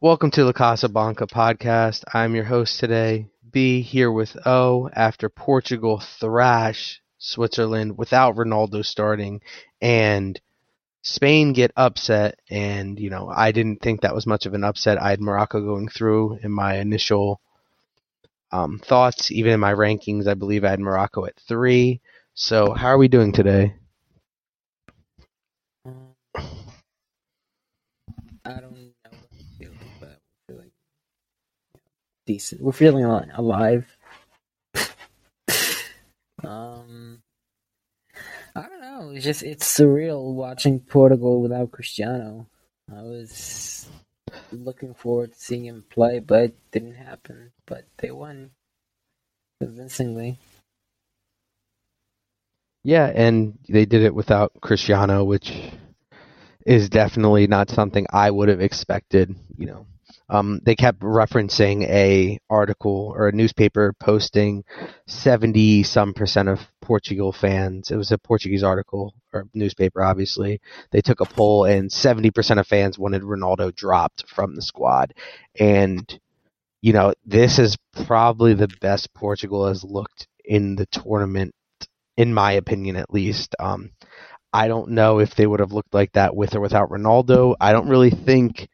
Welcome to La Casablanca podcast. I'm your host today, B, here with O after Portugal thrash Switzerland without Ronaldo starting and Spain get upset. And, you know, I didn't think that was much of an upset. I had Morocco going through in my initial um, thoughts, even in my rankings. I believe I had Morocco at three. So, how are we doing today? I don't know what I'm feeling, but we're feeling decent. We're feeling alive. um, I don't know. It's just it's surreal watching Portugal without Cristiano. I was looking forward to seeing him play, but it didn't happen. But they won convincingly. Yeah, and they did it without Cristiano, which is definitely not something I would have expected. You know, um, they kept referencing a article or a newspaper posting seventy some percent of Portugal fans. It was a Portuguese article or newspaper, obviously. They took a poll, and seventy percent of fans wanted Ronaldo dropped from the squad, and you know, this is probably the best Portugal has looked in the tournament in my opinion at least. Um, I don't know if they would have looked like that with or without Ronaldo. I don't really think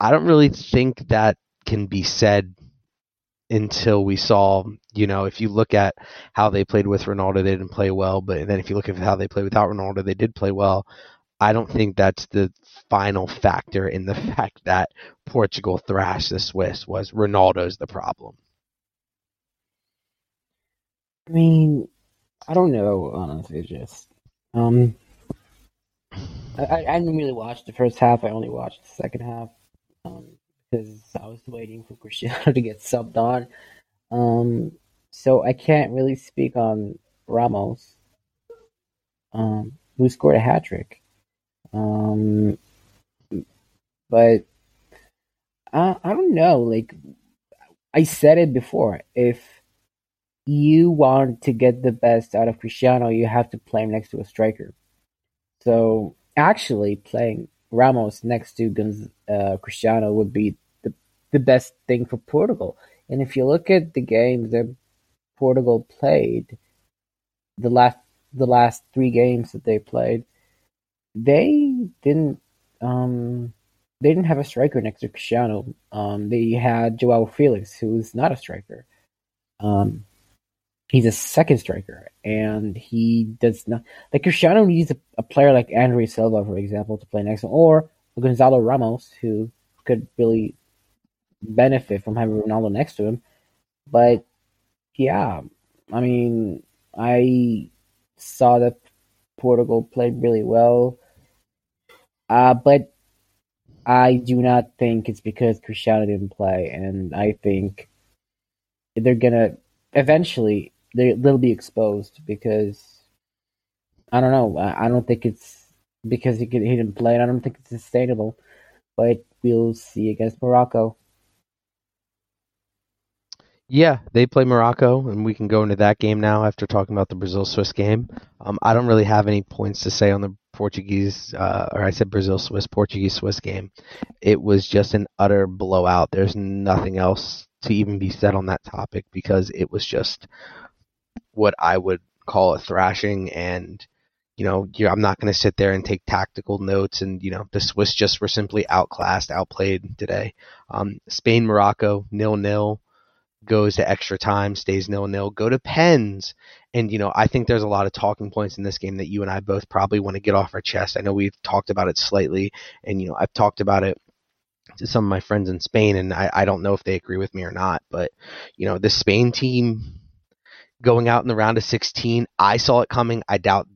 I don't really think that can be said until we saw, you know, if you look at how they played with Ronaldo, they didn't play well, but then if you look at how they played without Ronaldo, they did play well. I don't think that's the final factor in the fact that Portugal thrashed the Swiss was Ronaldo's the problem. I mean, I don't know, honestly. Just um, I, I didn't really watch the first half. I only watched the second half um, because I was waiting for Cristiano to get subbed on. Um, so I can't really speak on Ramos, um, who scored a hat trick. Um, but I, I don't know. Like I said it before, if you want to get the best out of Cristiano, you have to play him next to a striker. So actually, playing Ramos next to uh, Cristiano would be the the best thing for Portugal. And if you look at the games that Portugal played, the last the last three games that they played, they didn't um, they didn't have a striker next to Cristiano. Um, they had Joao Felix, who is not a striker. Um, he's a second striker, and he does not like Cristiano needs a, a player like Andre Silva, for example, to play next or Gonzalo Ramos, who could really benefit from having Ronaldo next to him. But yeah, I mean, I saw that Portugal played really well, uh, but I do not think it's because Cristiano didn't play, and I think they're gonna eventually they they'll be exposed because I don't know. I, I don't think it's because he could, he didn't play. I don't think it's sustainable. But we'll see against Morocco. Yeah, they play Morocco, and we can go into that game now after talking about the Brazil Swiss game. Um, I don't really have any points to say on the Portuguese, uh, or I said Brazil Swiss, Portuguese Swiss game. It was just an utter blowout. There's nothing else to even be said on that topic because it was just what I would call a thrashing. And, you know, I'm not going to sit there and take tactical notes. And, you know, the Swiss just were simply outclassed, outplayed today. Um, Spain, Morocco, nil nil goes to extra time, stays nil nil, go to pens. And, you know, I think there's a lot of talking points in this game that you and I both probably want to get off our chest. I know we've talked about it slightly, and, you know, I've talked about it to some of my friends in Spain, and I, I don't know if they agree with me or not. But, you know, the Spain team going out in the round of 16, I saw it coming. I doubt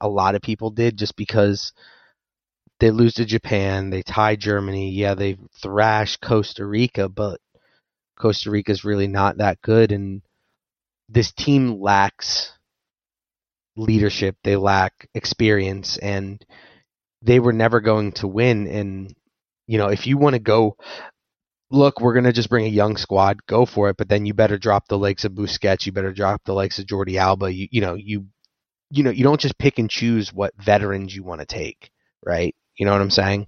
a lot of people did just because they lose to Japan, they tie Germany. Yeah, they thrash Costa Rica, but Costa Rica is really not that good, and this team lacks leadership. They lack experience, and they were never going to win. And you know, if you want to go, look, we're gonna just bring a young squad, go for it. But then you better drop the likes of Busquets. You better drop the likes of Jordi Alba. You you know you you know you don't just pick and choose what veterans you want to take, right? You know what I'm saying?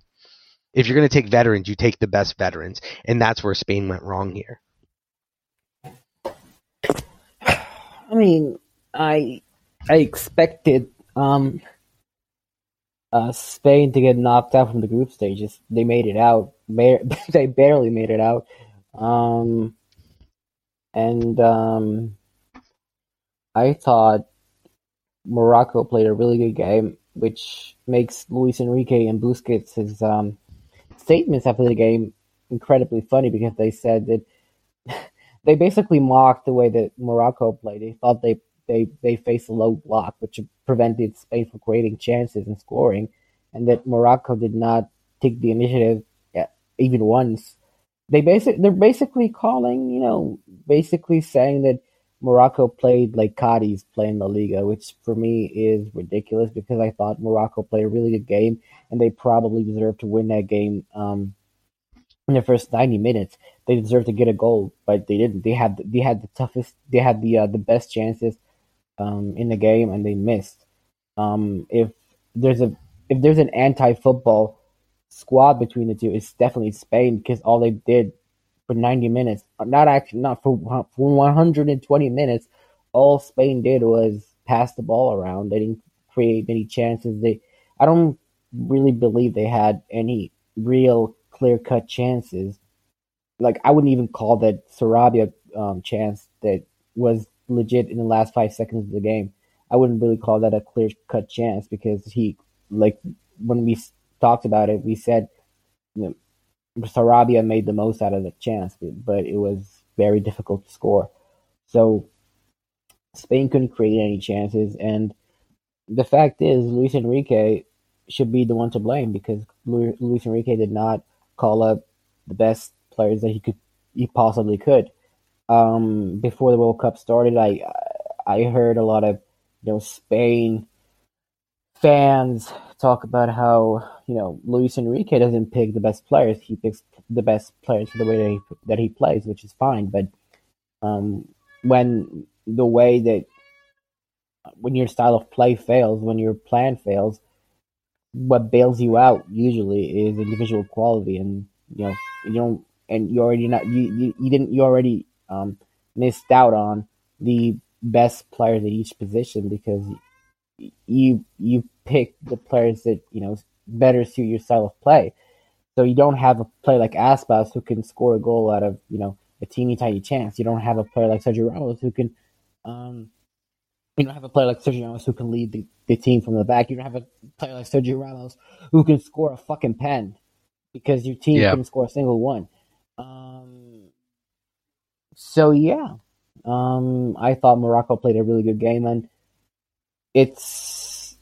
if you're going to take veterans, you take the best veterans, and that's where Spain went wrong here. I mean, I I expected um, uh, Spain to get knocked out from the group stages. They made it out. They barely made it out. Um, and um, I thought Morocco played a really good game, which makes Luis Enrique and Busquets' his um, statements after the game incredibly funny because they said that they basically mocked the way that Morocco played. They thought they they they faced a low block, which prevented Spain from creating chances and scoring, and that Morocco did not take the initiative even once. They basic they're basically calling, you know, basically saying that Morocco played like Cadiz playing La Liga, which for me is ridiculous because I thought Morocco played a really good game and they probably deserved to win that game um, in the first 90 minutes. They deserved to get a goal, but they didn't. They had they had the toughest, they had the uh, the best chances um, in the game, and they missed. Um, if there's a if there's an anti-football squad between the two, is definitely Spain because all they did for 90 minutes, not actually not for for 120 minutes, all Spain did was pass the ball around. They didn't create many chances. They I don't really believe they had any real clear cut chances. Like I wouldn't even call that Sarabia um, chance that was legit in the last five seconds of the game. I wouldn't really call that a clear cut chance because he like when we talked about it, we said you know, Sarabia made the most out of the chance, but it was very difficult to score. So Spain couldn't create any chances, and the fact is, Luis Enrique should be the one to blame because Luis Enrique did not call up the best players that he could he possibly could. Um, before the World Cup started, I I heard a lot of you know Spain fans talk about how you know Luis Enrique doesn't pick the best players; he picks the best players for the way that he that he plays, which is fine. But um, when the way that when your style of play fails, when your plan fails, what bails you out usually is individual quality, and you know you don't, and you already not you you, you didn't you already um, missed out on the best players at each position because you you pick the players that you know better suit your style of play. So you don't have a player like Aspas who can score a goal out of you know a teeny tiny chance. You don't have a player like Sergio Ramos who can um, you don't have a player like Sergio Ramos who can lead the, the team from the back. You don't have a player like Sergio Ramos who can score a fucking pen because your team yeah. can score a single one. Um, so yeah, um, I thought Morocco played a really good game, and it's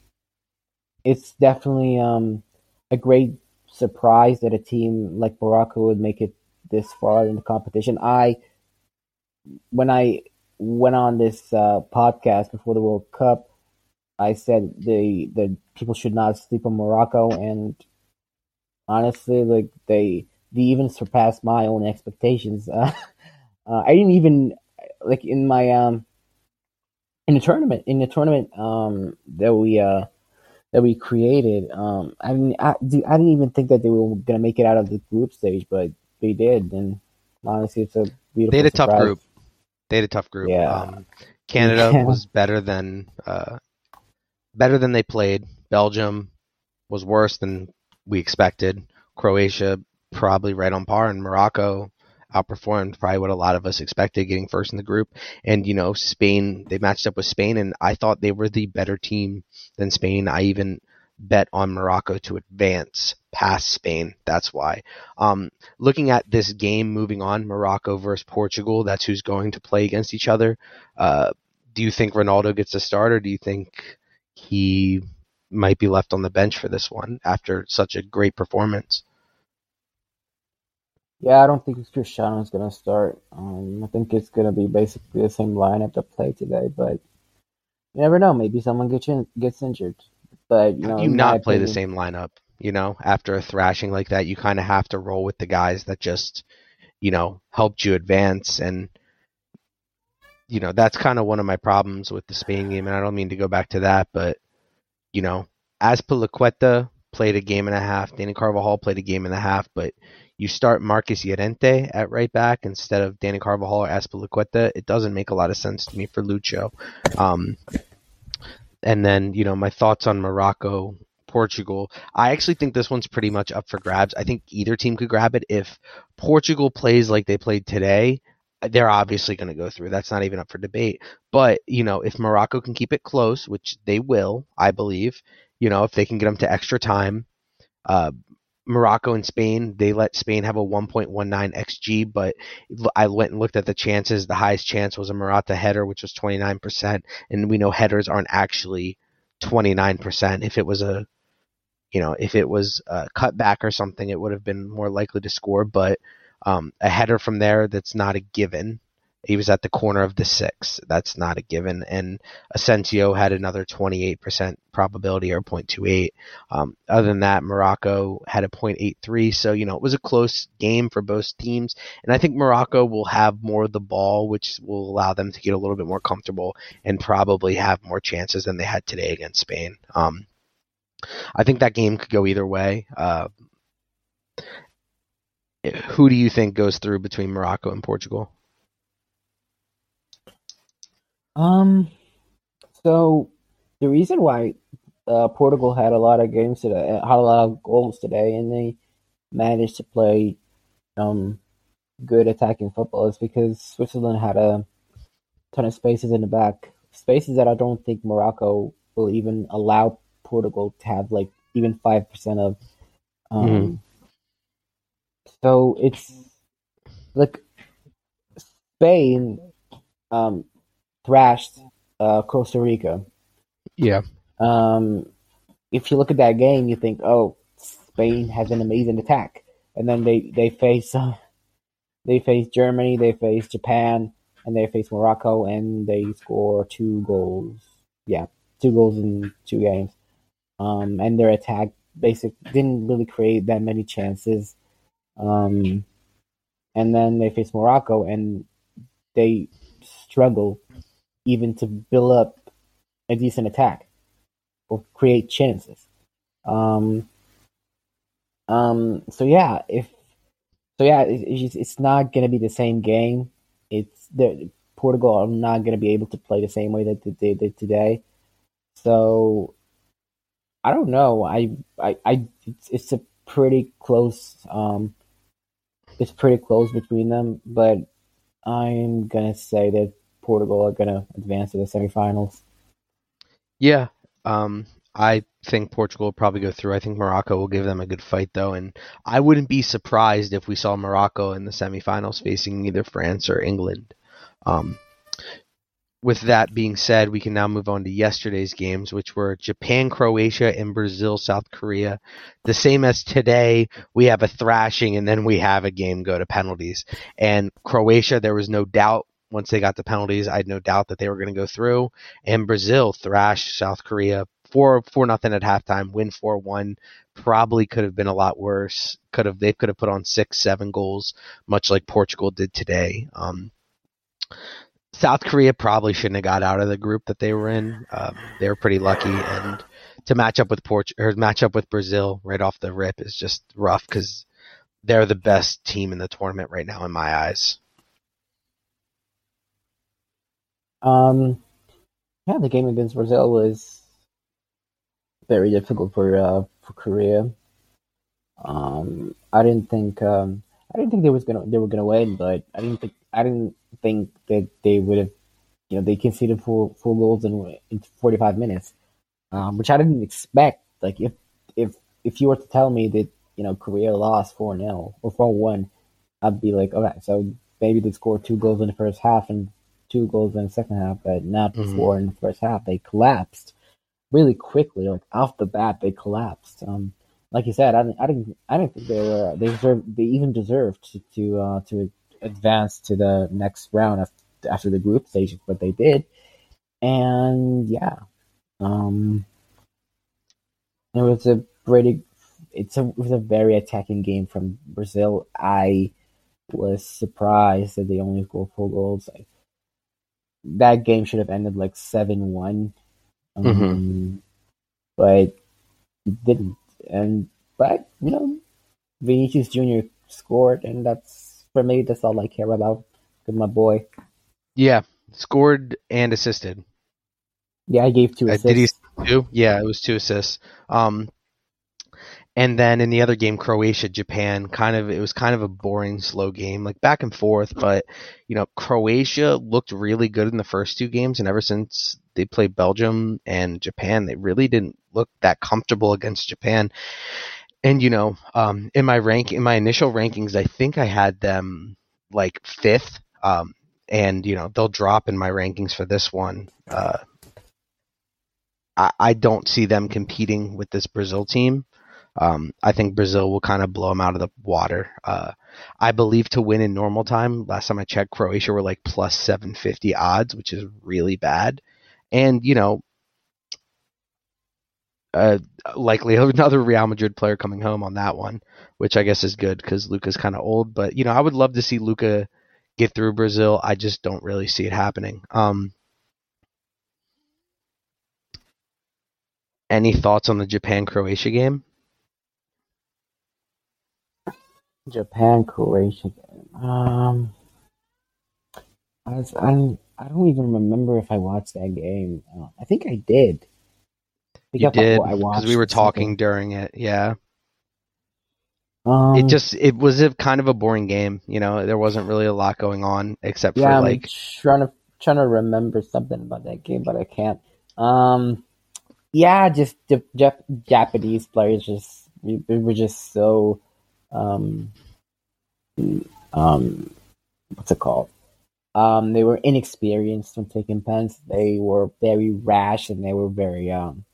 it's definitely um, a great surprise that a team like Morocco would make it this far in the competition. I when I went on this uh, podcast before the World Cup, I said the the people should not sleep on Morocco, and honestly, like they they even surpassed my own expectations. Uh, uh, I didn't even like in my um in the tournament in the tournament um that we uh that we created. Um, I mean, I, dude, I didn't even think that they were gonna make it out of the group stage, but they did, and honestly, it's a beautiful. They had a surprise. tough group. They had a tough group. Yeah. Um, Canada yeah. was better than uh, better than they played. Belgium was worse than we expected. Croatia probably right on par, and Morocco outperformed probably what a lot of us expected, getting first in the group. And you know, Spain they matched up with Spain, and I thought they were the better team than Spain. I even bet on Morocco to advance past Spain. That's why. Um, looking at this game moving on, Morocco versus Portugal, that's who's going to play against each other. Uh, do you think Ronaldo gets a start, or do you think he might be left on the bench for this one after such a great performance? Yeah, I don't think Cristiano's going to start. Um, I think it's going to be basically the same lineup to play today, but you never know. Maybe someone gets in, gets injured. But you know, you not play opinion, the same lineup. You know, after a thrashing like that, you kind of have to roll with the guys that just, you know, helped you advance. And you know, that's kind of one of my problems with the Spain game. And I don't mean to go back to that, but you know, Azpilicueta played a game and a half. Dani Carvajal played a game and a half, but you start Marcos Llorente at right back instead of Dani Carvajal or Azpilicueta. It doesn't make a lot of sense to me for Lucho. Um, and then, you know, my thoughts on Morocco, Portugal. I actually think this one's pretty much up for grabs. I think either team could grab it. If Portugal plays like they played today, they're obviously going to go through. That's not even up for debate. But, you know, if Morocco can keep it close, which they will, I believe, you know, if they can get them to extra time, uh, Morocco and Spain, they let Spain have a 1.19 xG, but I went and looked at the chances. The highest chance was a Morata header, which was 29%, and we know headers aren't actually 29%. If it was a, you know, if it was a cutback or something, it would have been more likely to score. But um, a header from there, that's not a given. He was at the corner of the six. That's not a given. And Asensio had another 28% probability or 0.28. Um, other than that, Morocco had a 0.83. So, you know, it was a close game for both teams. And I think Morocco will have more of the ball, which will allow them to get a little bit more comfortable and probably have more chances than they had today against Spain. Um, I think that game could go either way. Uh, who do you think goes through between Morocco and Portugal? Um, so the reason why uh, Portugal had a lot of games today, had a lot of goals today, and they managed to play um good attacking football is because Switzerland had a ton of spaces in the back, spaces that I don't think Morocco will even allow Portugal to have like even five percent of. Um, mm-hmm. So it's like Spain um, thrashed uh, Costa Rica. Yeah. Um, if you look at that game, you think, oh, Spain has an amazing attack, and then they they face uh, they face Germany, they face Japan, and they face Morocco, and they score two goals. Yeah, two goals in two games. Um, and their attack basic didn't really create that many chances. Um, and then they face Morocco, and they struggle even to build up a decent attack or create chances. Um, um, so yeah, if so, yeah, it, it's, not gonna be the same game. It's the Portugal are not gonna be able to play the same way that they did today. So I don't know. I I, I it's, it's a pretty close. Um, it's pretty close between them, but I'm gonna say that Portugal are going to advance to the semifinals. Yeah, um, I think Portugal will probably go through. I think Morocco will give them a good fight, though, and I wouldn't be surprised if we saw Morocco in the semifinals facing either France or England. Um, with that being said, we can now move on to yesterday's games, which were Japan, Croatia, and Brazil, South Korea. The same as today, we have a thrashing, and then we have a game go to penalties. And Croatia, there was no doubt once they got the penalties, I had no doubt that they were going to go through. And Brazil thrashed South Korea four four nothing at halftime, win four one. Probably could have been a lot worse. Could have they could have put on six seven goals, much like Portugal did today. Um, South Korea probably shouldn't have got out of the group that they were in. Um, they were pretty lucky, and to match up with Port or match up with Brazil right off the rip is just rough because they're the best team in the tournament right now in my eyes. Um, yeah, the game against Brazil was very difficult for uh, for Korea. Um, I didn't think um, I didn't think they was gonna they were gonna win, but I didn't think I didn't think that they would have. You know, they conceded four four goals in in forty five minutes, um, which I didn't expect. Like if if if you were to tell me that you know Korea lost four 0 or four one, I'd be like, okay, so maybe they scored two goals in the first half and two goals in the second half, but not mm-hmm. four in the first half. They collapsed really quickly, like off the bat. They collapsed. Um, like you said, I didn't, I didn't, I didn't think they were. They deserved. They even deserved to to, uh, to advance to the next round after, after the group stages, but they did. And yeah, um, it was a pretty. It's a it was a very attacking game from Brazil. I was surprised that they only scored four goals. I, that game should have ended like seven one, um, mm-hmm. but it didn't. and but you know, Vinicius Jr. scored, and that's for me. That's all I care about. Good, my boy. Yeah, scored and assisted. Yeah, I gave two Uh, assists. did he two? Yeah, it was two assists. Um, and then in the other game, Croatia Japan, kind of it was kind of a boring, slow game, like back and forth. But you know, Croatia looked really good in the first two games, and ever since they played Belgium and Japan, they really didn't look that comfortable against Japan. And you know, um, in my rank, in my initial rankings, I think I had them like fifth. Um, and you know, they'll drop in my rankings for this one. Uh, I, I don't see them competing with this Brazil team. Um, I think Brazil will kind of blow them out of the water. Uh, I believe to win in normal time. Last time I checked, Croatia were like plus 750 odds, which is really bad. And, you know, uh, likely another Real Madrid player coming home on that one, which I guess is good because Luka's kind of old. But, you know, I would love to see Luca get through Brazil. I just don't really see it happening. Um, any thoughts on the Japan Croatia game? Japan Croatia game. Um, I was, I don't, I don't even remember if I watched that game. Uh, I think I did. I think You I did because we were something. talking during it. Yeah, Um, it just it was a kind of a boring game. You know, there wasn't really a lot going on except yeah, for I'm like trying to trying to remember something about that game, but I can't. Um, yeah, just the Jap- Japanese players just we, we were just so um um what's it called? Um, they were inexperienced when taking pens. They were very rash and they were very um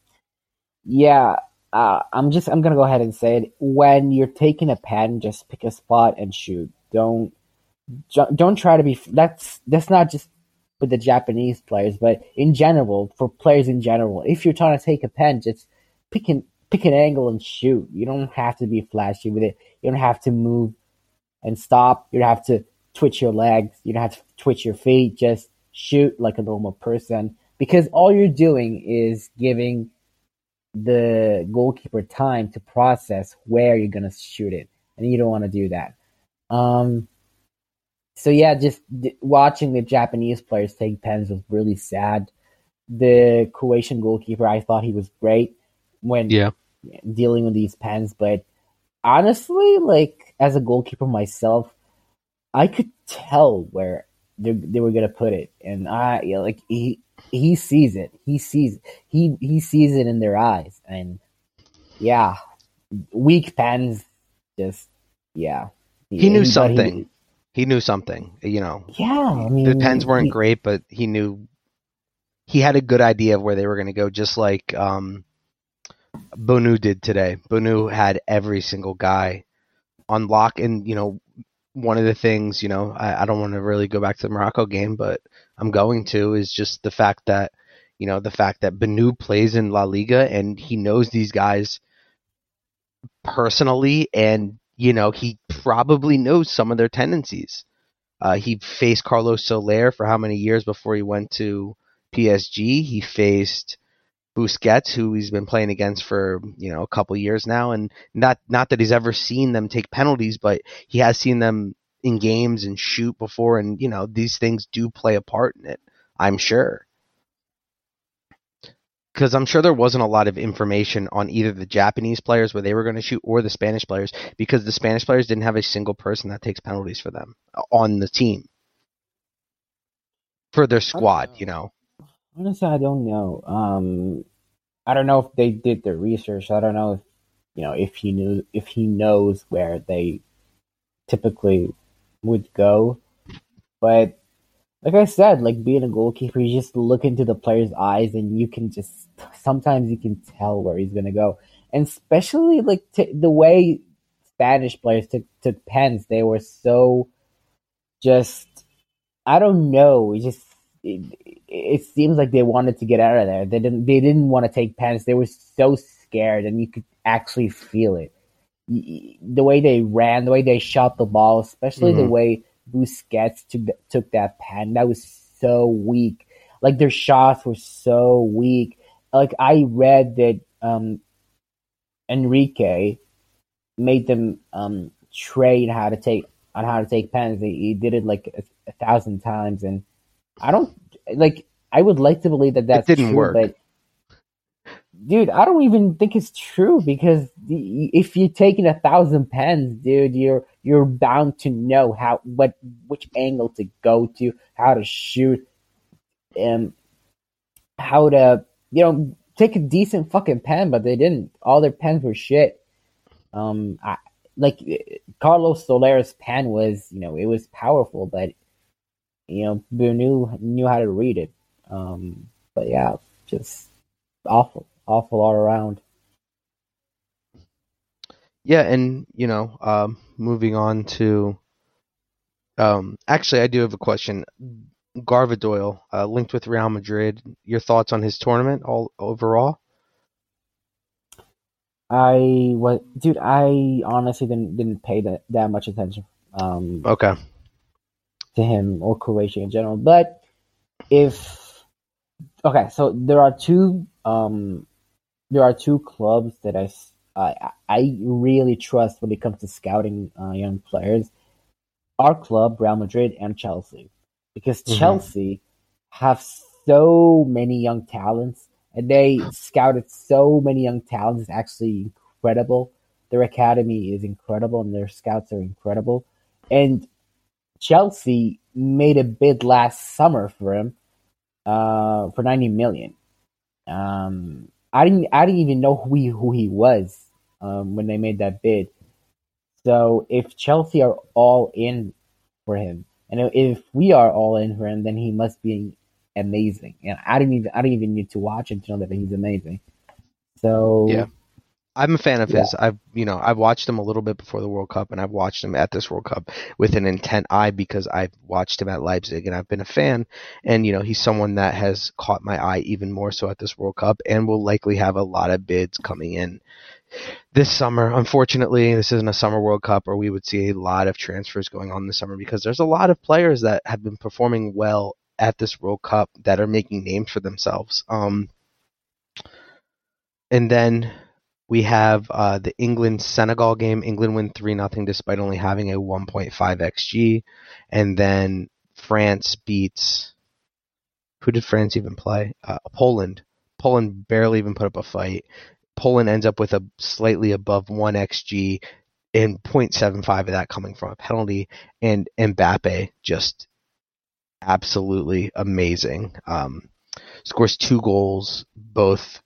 yeah. Uh, I'm just I'm gonna go ahead and say it. When you're taking a pen, just pick a spot and shoot. Don't don't try to be. That's that's not just with the Japanese players, but in general for players in general. If you're trying to take a pen, just pick an pick an angle and shoot. You don't have to be flashy with it. You don't have to move and stop. You don't have to twitch your legs. You don't have to twitch your feet. Just shoot like a normal person because all you're doing is giving the goalkeeper time to process where you're gonna shoot it, and you don't want to do that. Um, so yeah, just d- watching the Japanese players take pens was really sad. The Croatian goalkeeper, I thought he was great when yeah, dealing with these pens, but honestly, like as a goalkeeper myself, I could tell where they they were gonna put it, and I like he he sees it, he sees he he sees it in their eyes, and yeah, weak pens, just yeah. he knew but something. He knew something. You know, yeah, I mean the pens weren't he- great, but he knew he had a good idea of where they were going to go, just like um, Bounou did today. Bounou had every single guy on lock, and you know, one of the things, you know, I, I don't want to really go back to the Morocco game, but I'm going to is just the fact that, you know, the fact that Bounou plays in La Liga and he knows these guys personally, and you know, he probably knows some of their tendencies. Uh, he faced Carlos Soler for how many years before he went to PSG? He faced Busquets, who he's been playing against for you know a couple years now, and not not that he's ever seen them take penalties, but he has seen them in games and shoot before, and you know these things do play a part in it. I'm sure, because I'm sure there wasn't a lot of information on either the Japanese players where they were going to shoot or the Spanish players, because the Spanish players didn't have a single person that takes penalties for them uh, on the team for their squad. You know. Honestly, I don't know. Um, I don't know if they did their research. I don't know if you know if he knew if he knows where they typically would go. But like I said, like being a goalkeeper, you just look into the player's eyes, and you can just sometimes you can tell where he's gonna go, and especially like t- the way Spanish players took took pens, they were so just I don't know, it just it, it seems like they wanted to get out of there. They didn't. They didn't want to take pens. They were so scared, and you could actually feel it. The way they ran, the way they shot the ball, especially the Mhm. way Busquets took took that pen. That was so weak. Like their shots were so weak. Like I read that um, Enrique made them um, train how to take on how to take pens. He, he did it like a, a, thousand times, and I don't like. I would like to believe that that's it didn't true, work. but dude, I don't even think it's true because the, if you're taking a thousand pens, dude, you're you're bound to know how what which angle to go to, how to shoot, and how to you know take a decent fucking pen. But they didn't. All their pens were shit. Um, I, like Carlos Soler's pen was, you know, it was powerful, but you know, knew knew how to read it. Um, but yeah, just awful awful all around. Yeah, and you know, um, moving on to, um, actually, I do have a question. Gvardiol, uh, linked with Real Madrid. Your thoughts on his tournament all overall? I what, dude. I honestly didn't didn't pay that that much attention. Um, okay. To him or Croatia in general, but if okay, so there are two um there are two clubs that I, I, I really trust when it comes to scouting uh, young players. Our club, Real Madrid, and Chelsea, because mm-hmm. Chelsea have so many young talents, and they scouted so many young talents. It's actually incredible. Their academy is incredible, and their scouts are incredible. And Chelsea made a bid last summer for him uh, for ninety million. Um, I didn't I didn't even know who he who he was um, when they made that bid. So if Chelsea are all in for him, and if we are all in for him, then he must be amazing. And I didn't even I didn't even need to watch him to know that he's amazing. So yeah, I'm a fan of yeah. his. I've you know I've watched him a little bit before the World Cup, and I've watched him at this World Cup with an intent eye because I've watched him at Leipzig, and I've been a fan. And you know he's someone that has caught my eye even more so at this World Cup, and will likely have a lot of bids coming in this summer. Unfortunately, this isn't a summer World Cup, or we would see a lot of transfers going on this summer because there's a lot of players that have been performing well at this World Cup that are making names for themselves. Um, and then we have uh, the England Senegal game. England win 3 0 despite only having a 1.5 XG. And then France beats. Who did France even play? Uh, Poland. Poland barely even put up a fight. Poland ends up with a slightly above 1 XG and 0.75 of that coming from a penalty. And Mbappe just absolutely amazing. Um, scores two goals, both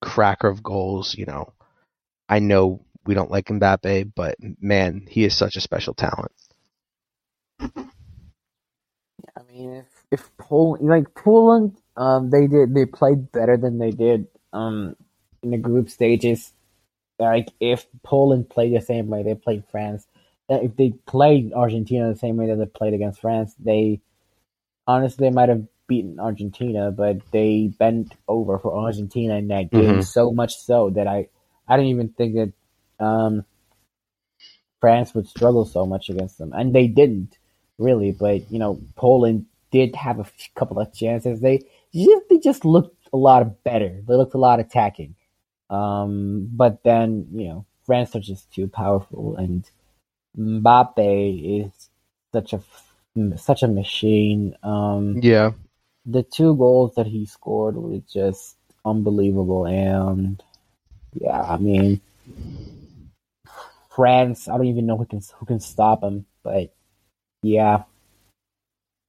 cracker of goals, you know, I know we don't like Mbappe, but man, he is such a special talent. I mean, if if Poland, like Poland, um, they did they played better than they did um in the group stages. Like if Poland played the same way they played France, if they played Argentina the same way that they played against France, they honestly they might have beaten Argentina, but they bent over for Argentina in that game mm-hmm. so much so that I I didn't even think that um, France would struggle so much against them, and they didn't really. But you know, Poland did have a couple of chances. They just, they just looked a lot better. They looked a lot attacking. Um, but then you know, France are just too powerful, and Mbappe is such a such a machine. Um, yeah, the two goals that he scored were just unbelievable, and yeah, I mean, France. I don't even know who can who can stop him, but yeah,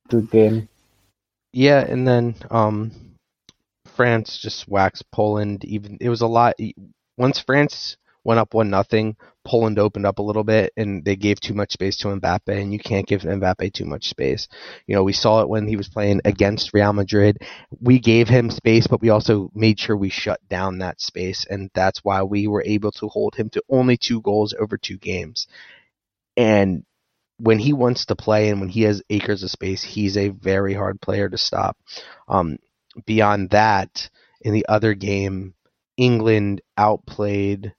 good game. Yeah, and then um, France just waxed Poland. Even it was a lot. Once France went up one nothing. Poland opened up a little bit and they gave too much space to Mbappe, and you can't give Mbappe too much space. You know, we saw it when he was playing against Real Madrid. We gave him space, but we also made sure we shut down that space, and that's why we were able to hold him to only two goals over two games. And when he wants to play and when he has acres of space, he's a very hard player to stop. Um, beyond that, in the other game, England outplayed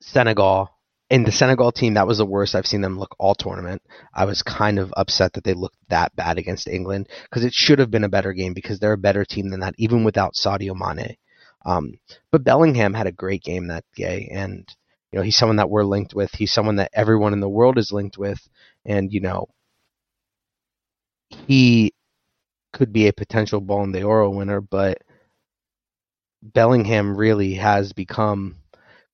Senegal. In the Senegal team, that was the worst I've seen them look all tournament. I was kind of upset that they looked that bad against England because it should have been a better game because they're a better team than that, even without Sadio Mane. Um, but Bellingham had a great game that day, and you know he's someone that we're linked with. He's someone that everyone in the world is linked with, and you know he could be a potential Ballon d'Or winner, but Bellingham really has become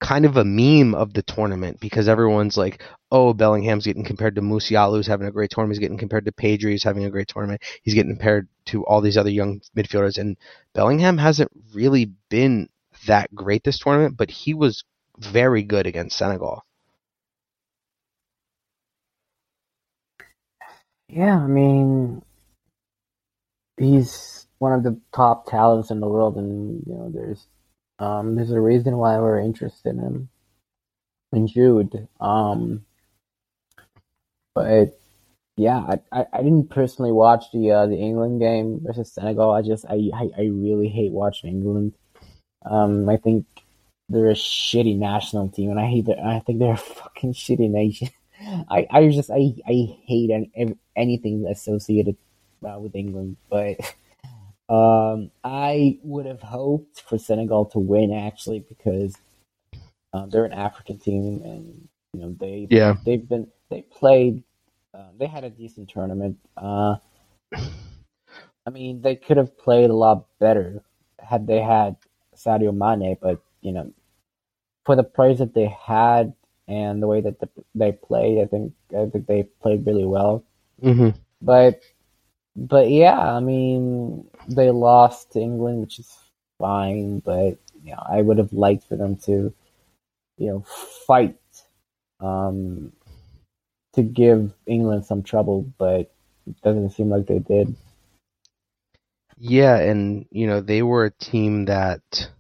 kind of a meme of the tournament because everyone's like, oh, Bellingham's getting compared to Musiala, who's having a great tournament. He's getting compared to Pedri, who's having a great tournament. He's getting compared to all these other young midfielders. And Bellingham hasn't really been that great this tournament, but he was very good against Senegal. Yeah, I mean, he's one of the top talents in the world, and you know, there's um, there's a reason why we're interested in in Jude. Um, but yeah, I, I, I didn't personally watch the uh, the England game versus Senegal. I just I, I, I really hate watching England. Um, I think they're a shitty national team, and I hate that. I think they're a fucking shitty nation. I, I just I I hate any, anything associated uh, with England, but um, I would have hoped for Senegal to win actually because uh, they're an African team, and you know they yeah they've been they played uh, they had a decent tournament. Uh, I mean, they could have played a lot better had they had Sadio Mane, but you know, for the players that they had and the way that the, they played, I think I think they played really well. Mm-hmm. But but yeah, I mean, they lost to England, which is fine. But you know, I would have liked for them to, you know, fight um, to give England some trouble, but it doesn't seem like they did. Yeah, and you know they were a team that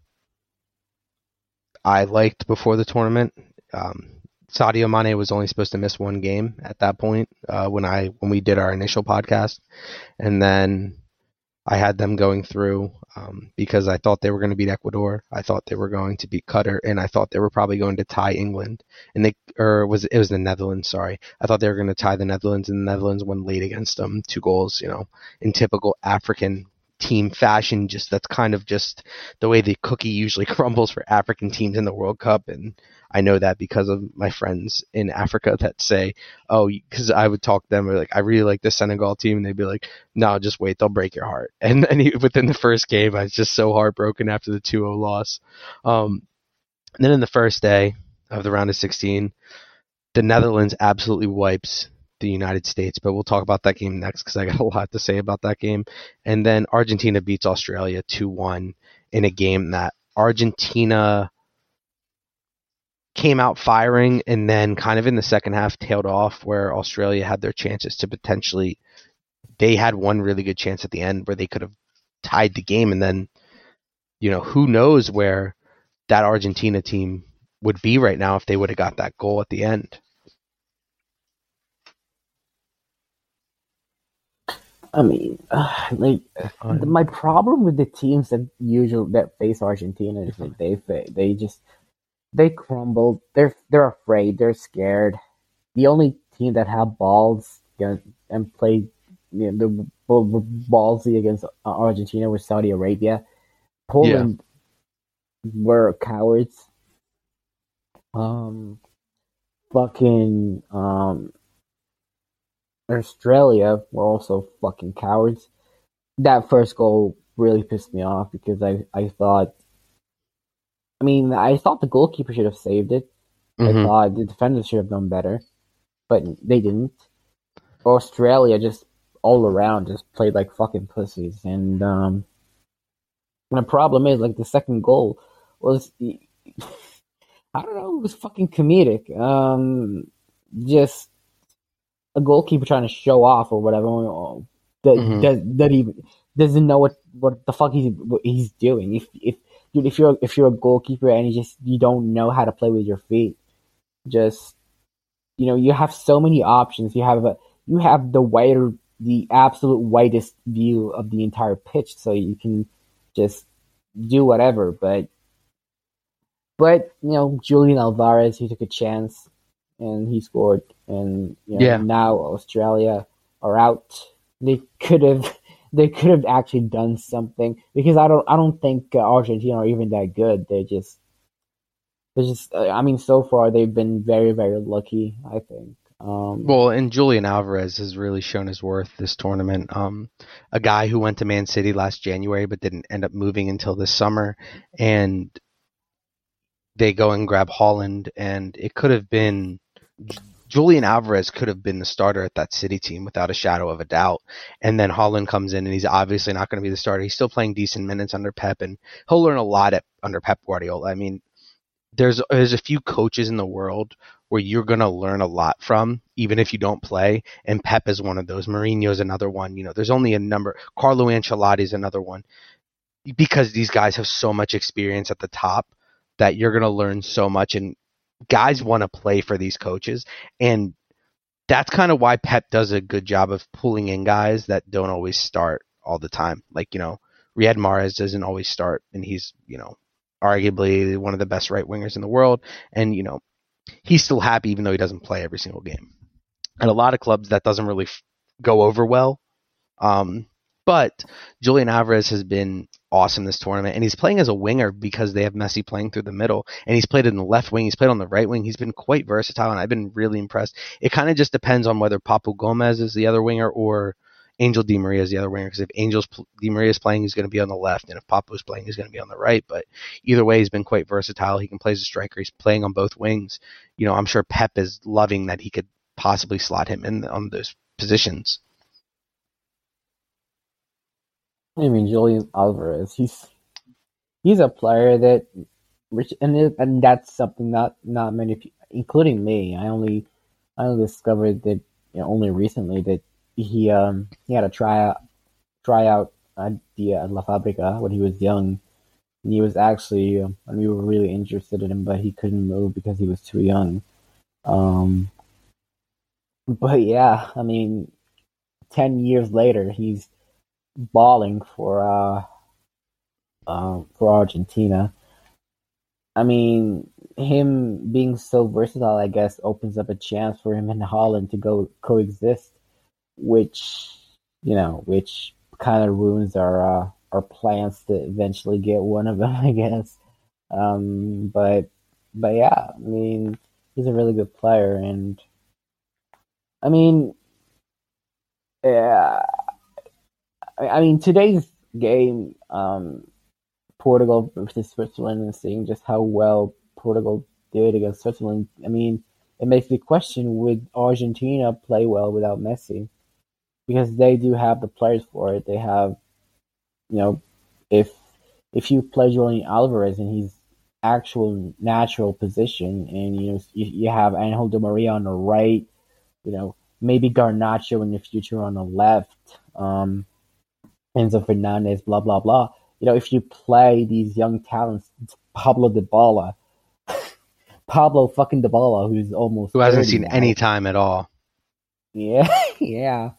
I liked before the tournament. Um, Sadio Mane was only supposed to miss one game at that point uh, when I when we did our initial podcast, and then I had them going through um, because I thought they were going to beat Ecuador. I thought they were going to beat Qatar, and I thought they were probably going to tie England. And they or was it was the Netherlands? Sorry, I thought they were going to tie the Netherlands, and the Netherlands won late against them, two goals. You know, in typical African team fashion. Just that's kind of just the way the cookie usually crumbles for African teams in the World Cup, and I know that because of my friends in Africa that say, "Oh," because I would talk to them like, "I really like the Senegal team," and they'd be like, "No, just wait, they'll break your heart." And then he, within the first game, I was just so heartbroken after the 2-0 loss. Um, then in the first day of the round of 16, the Netherlands absolutely wipes the United States, but we'll talk about that game next because I got a lot to say about that game. And then Argentina beats Australia 2 1 in a game that Argentina came out firing and then kind of in the second half tailed off where Australia had their chances to potentially they had one really good chance at the end where they could have tied the game and then you know who knows where that Argentina team would be right now if they would have got that goal at the end. I mean, uh, like my problem with the teams that usually that face Argentina is that they they just they crumble. They're they're afraid. They're scared. The only team that have balls and played you know, the ballsy against Argentina was Saudi Arabia. Poland yeah. were cowards. Um, fucking um, Australia were also fucking cowards. That first goal really pissed me off because I, I thought I mean, I thought the goalkeeper should have saved it. Mm-hmm. I thought the defenders should have done better, but they didn't. Australia just all around just played like fucking pussies, and um, and the problem is like the second goal was I don't know, it was fucking comedic. Um, just a goalkeeper trying to show off or whatever that mm-hmm. that, that even doesn't know what what the fuck he's what he's doing. If if dude, if you're if you're a goalkeeper and you just you don't know how to play with your feet, just you know you have so many options. You have a you have the wider the absolute widest view of the entire pitch, so you can just do whatever. But but you know Julian Alvarez, he took a chance and he scored, and you know, yeah. now Australia are out. They could have they could have actually done something because I don't I don't think Argentina are even that good. They're just they're just uh, I mean so far they've been very very lucky. I think. Um, well, and Julian Alvarez has really shown his worth this tournament. Um, a guy who went to Man City last January but didn't end up moving until this summer, and they go and grab Haaland, and it could have been Julian Alvarez could have been the starter at that City team without a shadow of a doubt. And then Haaland comes in and he's obviously not going to be the starter. He's still playing decent minutes under Pep and he'll learn a lot at, under Pep Guardiola. I mean, there's there's a few coaches in the world where you're going to learn a lot from even if you don't play and Pep is one of those. Mourinho is another one. You know, there's only a number. Carlo Ancelotti is another one. Because these guys have so much experience at the top that you're going to learn so much and guys want to play for these coaches and that's kind of why Pep does a good job of pulling in guys that don't always start all the time. Like, you know, Riyad Mahrez doesn't always start and he's, you know, arguably one of the best right wingers in the world and, you know, he's still happy even though he doesn't play every single game. And a lot of clubs that doesn't really f- go over well. Um, but Julian Alvarez has been awesome this tournament, and he's playing as a winger because they have Messi playing through the middle, and he's played in the left wing, he's played on the right wing. He's been quite versatile, and I've been really impressed. It kind of just depends on whether Papu Gomez is the other winger or Angel Di Maria is the other winger. Because if Angel Di Maria is playing, he's going to be on the left, and if Papu's playing, he's going to be on the right. But either way, he's been quite versatile. He can play as a striker. He's playing on both wings. You know, I'm sure Pep is loving that he could possibly slot him in on those positions. I mean, Julian Alvarez, he's he's a player that, and it, and that's something not not many people, including me. I only I only discovered that you know, only recently that he um he had a tryout tryout at the at La Fabrica when he was young. And he was actually, um, we were really interested in him, but he couldn't move because he was too young. Um, but yeah, I mean, ten years later, he's balling for uh, uh, for Argentina. I mean, him being so versatile, I guess, opens up a chance for him and Haaland to go coexist, which you know, which kind of ruins our uh, our plans to eventually get one of them, I guess. Um, but but yeah, I mean, he's a really good player, and I mean, yeah, I mean, today's game, um, Portugal versus Switzerland, and seeing just how well Portugal did against Switzerland, I mean, it makes me question would Argentina play well without Messi? Because they do have the players for it. They have, you know, if if you play Julian Alvarez in his actual natural position, and you know you, you have Angel Di Maria on the right, you know maybe Garnacho in the future on the left. Um, Enzo Fernandez, blah blah blah. You know, if you play these young talents, Pablo Dybala, Pablo fucking Dybala, who's almost who hasn't seen now. any time at all. Yeah, yeah.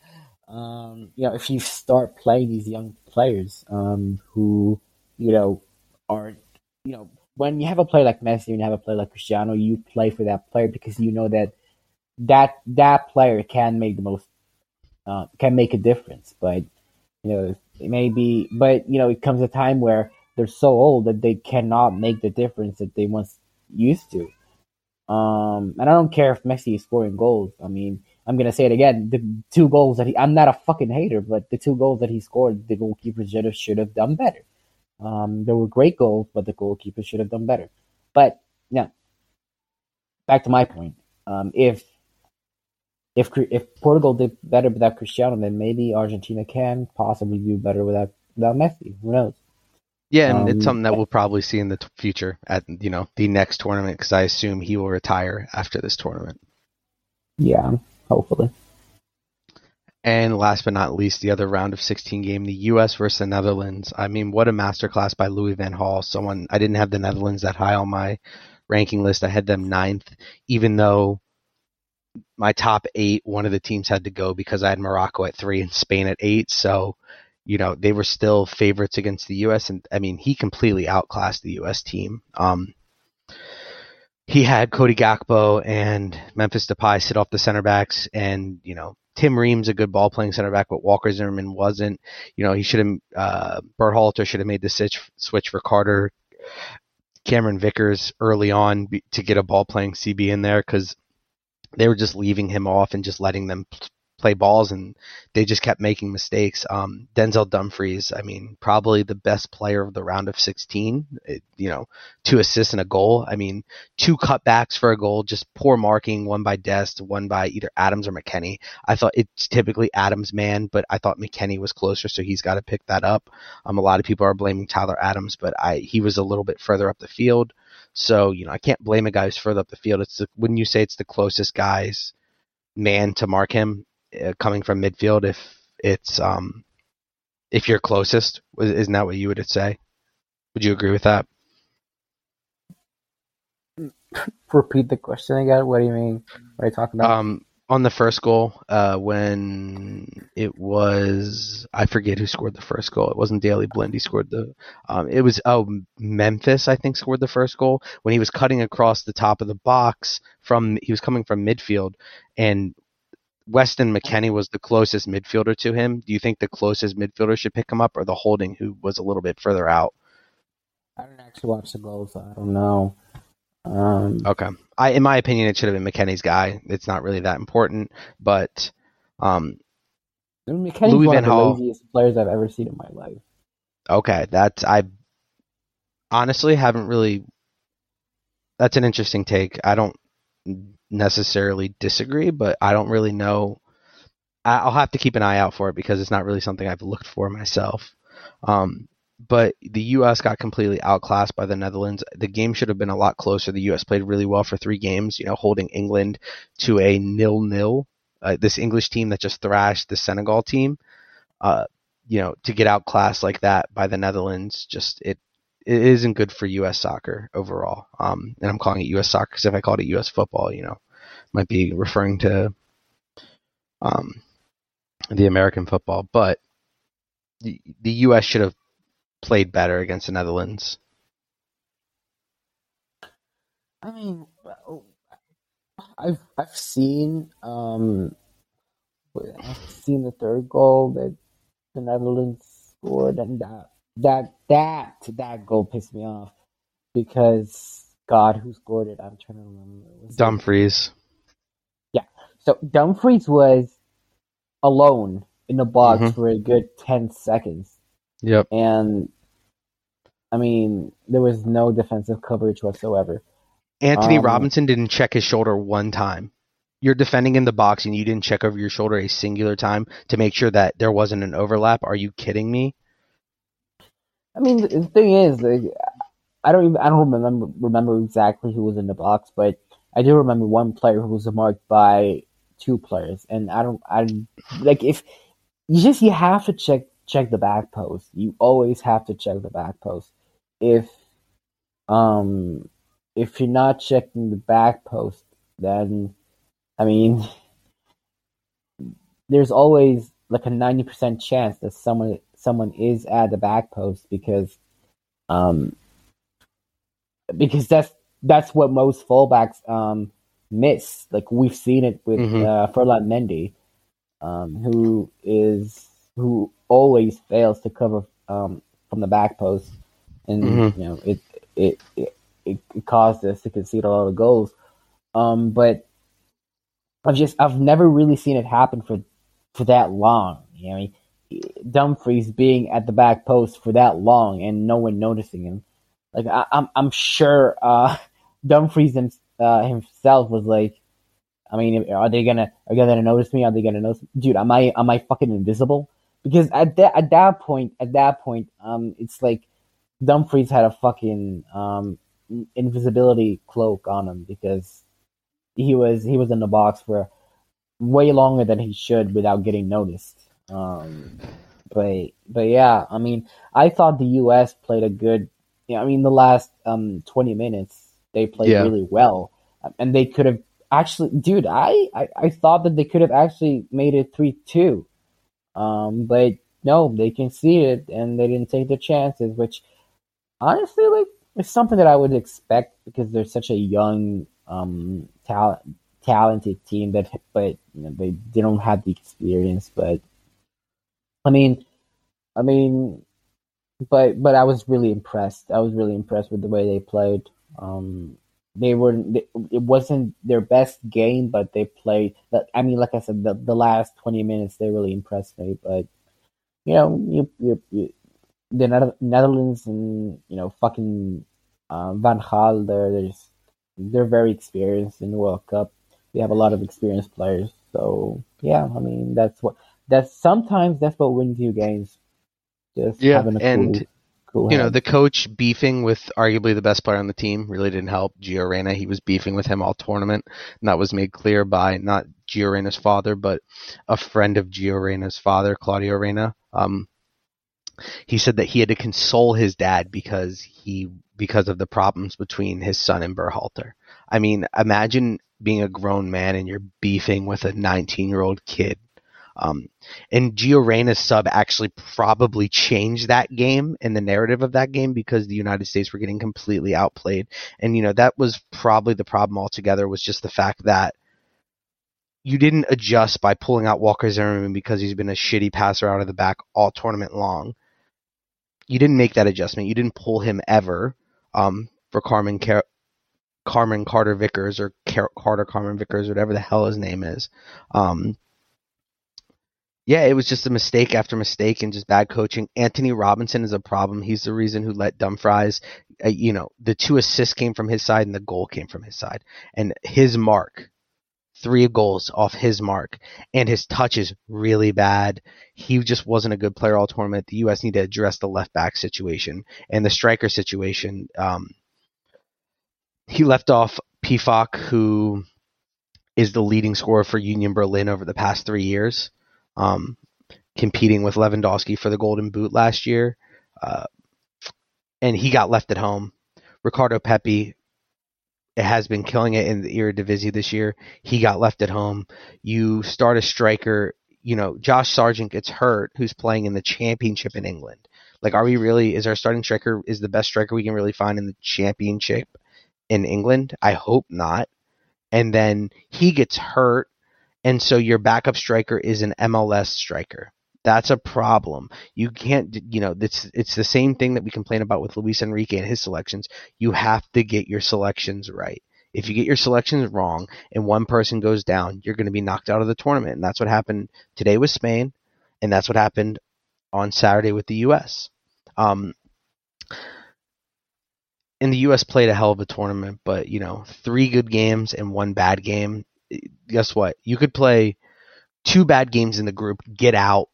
Um, you know, if you start playing these young players, um, who you know are, you know, when you have a player like Messi and you have a player like Cristiano, you play for that player because you know that that that player can make the most, uh, can make a difference. But you know, it may be, but you know, it comes a time where they're so old that they cannot make the difference that they once used to. Um, and I don't care if Messi is scoring goals. I mean, I'm gonna say it again: the two goals that he, I'm not a fucking hater, but the two goals that he scored, the goalkeeper should have should have done better. Um, there were great goals, but the goalkeeper should have done better. But yeah, back to my point. Um, if if if Portugal did better without Cristiano, then maybe Argentina can possibly do better without without Messi. Who knows? Yeah, and um, it's something that we'll probably see in the t- future at you know the next tournament because I assume he will retire after this tournament. Yeah, hopefully. And last but not least, the other round of 16 game, the U.S. versus the Netherlands. I mean, what a masterclass by Louis Van Gaal. Someone I didn't have the Netherlands that high on my ranking list. I had them ninth, even though my top eight, one of the teams had to go because I had Morocco at three and Spain at eight. So, you know, they were still favorites against the U.S. And I mean, he completely outclassed the U.S. team. Um, he had Cody Gakpo and Memphis Depay sit off the center backs, and you know Tim Ream's a good ball playing center back, but Walker Zimmerman wasn't. You know, he should have. Uh, Berhalter should have made the switch switch for Carter, Cameron Vickers early on to get a ball playing CB in there because they were just leaving him off and just letting them play balls, and they just kept making mistakes. Um, Denzel Dumfries, I mean, probably the best player of the round of 16. It, you know, two assists and a goal. I mean, two cutbacks for a goal, just poor marking, one by Dest, one by either Adams or McKennie. I thought it's typically Adams' man, but I thought McKennie was closer, so he's got to pick that up. Um, a lot of people are blaming Tyler Adams, but I he was a little bit further up the field. So, you know, I can't blame a guy who's further up the field. It's the, when you say it's the closest guy's man to mark him, uh, coming from midfield if it's um if you're closest. Isn't that what you would say? Would you agree with that? Repeat the question again. What do you mean? What are you talking about? Um, on the first goal, uh, when it was I forget who scored the first goal. It wasn't Daley Blind. He scored the. Um, it was oh Memphis I think scored the first goal when he was cutting across the top of the box from he was coming from midfield and Weston McKennie was the closest midfielder to him. Do you think the closest midfielder should pick him up, or the holding who was a little bit further out? I didn't actually watch the goals, so I don't know. Um, okay, I in my opinion, it should have been McKennie's guy. It's not really that important, but um, I mean, McKennie's Louis one Van of the Hall, laziest players I've ever seen in my life. Okay, that's I honestly haven't really. That's an interesting take. I don't necessarily disagree, but I don't really know. I'll have to keep an eye out for it because it's not really something I've looked for myself. Um, but the U.S. got completely outclassed by the Netherlands. The game should have been a lot closer. The U.S. played really well for three games, you know, holding England to a nil-nil. Uh, this English team that just thrashed the Senegal team, uh, you know, to get outclassed like that by the Netherlands, just it it isn't good for U.S. soccer overall. Um, and I'm calling it U.S. soccer because if I called it U.S. football, you know, might be referring to um, the American football. But the, the U.S. should have played better against the Netherlands. I mean, I've I've seen um, I've seen the third goal that the Netherlands scored, and that that that that goal pissed me off because God, who scored it? I'm trying to remember. Dumfries. Yeah. So Dumfries was alone in the box mm-hmm. for a good ten seconds. Yep. And I mean, there was no defensive coverage whatsoever. Antonee um, Robinson didn't check his shoulder one time. You're defending in the box and you didn't check over your shoulder a singular time to make sure that there wasn't an overlap. Are you kidding me? I mean, the thing is, like, I don't even I don't remember remember exactly who was in the box, but I do remember one player who was marked by two players, and I don't I like if you just you have to check check the back post. You always have to check the back post. If um if you're not checking the back post, then I mean there's always like a ninety percent chance that someone someone is at the back post because um because that's that's what most fullbacks um miss. Like we've seen it with mm-hmm. uh, Ferland Mendy, um, who is who always fails to cover um, from the back post, and mm-hmm. you know it it, it it caused us to concede a lot of goals. Um, but I've just I've never really seen it happen for for that long. You know, Dumfries being at the back post for that long and no one noticing him. Like I, am I'm, I'm sure uh, Dumfries him, uh, himself was like, I mean, are they gonna are they gonna notice me? Are they gonna notice, dude? Am I am I fucking invisible? Because at that at that point at that point, um, it's like Dumfries had a fucking um invisibility cloak on him because he was he was in the box for way longer than he should without getting noticed. Um, but but yeah, I mean, I thought the U.S. played a good. Yeah, I mean, the last um 20 minutes they played yeah. really well, and they could have actually, dude. I, I I thought that they could have actually made it three two, um, but no, they conceded and they didn't take their chances, which honestly, like, it's something that I would expect because they're such a young um talent talented team, but but you know, they they don't have the experience. But I mean, I mean, but but I was really impressed. I was really impressed with the way they played. Um, they were it wasn't their best game, but they played. I mean, like I said, the the last twenty minutes they really impressed me. But you know, you you, you the Netherlands and you know fucking uh, Van Gaal, they're they're, just, they're very experienced in the World Cup. They have a lot of experienced players. So yeah, I mean that's what that's sometimes that's what wins you games. Just yeah, having a and cool, cool you know the coach beefing with arguably the best player on the team really didn't help Gio Reyna. He was beefing with him all tournament, and that was made clear by not Gio Reyna's father, but a friend of Gio Reyna's father, Claudio Reyna. Um, he said that he had to console his dad because he because of the problems between his son and Berhalter. I mean, imagine being a grown man and you're beefing with a 19 year old kid. Um, and Gio Reyna's sub actually probably changed that game and the narrative of that game because the United States were getting completely outplayed. And, you know, that was probably the problem altogether was just the fact that you didn't adjust by pulling out Walker Zimmerman because he's been a shitty passer out of the back all tournament long you didn't make that adjustment. You didn't pull him ever um, for Carmen Car- Carmen Carter Vickers or Car- Carter Carmen Vickers, whatever the hell his name is. Um, yeah, it was just a mistake after mistake and just bad coaching. Antonee Robinson is a problem. He's the reason who let Dumfries. Uh, you know, the two assists came from his side and the goal came from his side, and his mark three goals off his mark, and his touch is really bad. He just wasn't a good player all tournament. The U.S. need to address the left back situation and the striker situation. Um, he left off Pefok, who is the leading scorer for Union Berlin over the past three years, um, competing with Lewandowski for the Golden Boot last year. Uh, and he got left at home. Ricardo Pepi has been killing it in the Eredivisie this year. He got left at home. You start a striker, you know, Josh Sargent gets hurt, who's playing in the championship in England. Like, are we really, is our starting striker, is the best striker we can really find in the championship in England? I hope not. And then he gets hurt, and so your backup striker is an MLS striker. That's a problem. You can't, you know, it's it's the same thing that we complain about with Luis Enrique and his selections. You have to get your selections right. If you get your selections wrong and one person goes down, you're going to be knocked out of the tournament. And that's what happened today with Spain, and that's what happened on Saturday with the U.S. Um, and the U.S. played a hell of a tournament, but you know, three good games and one bad game. Guess what? You could play two bad games in the group, get out,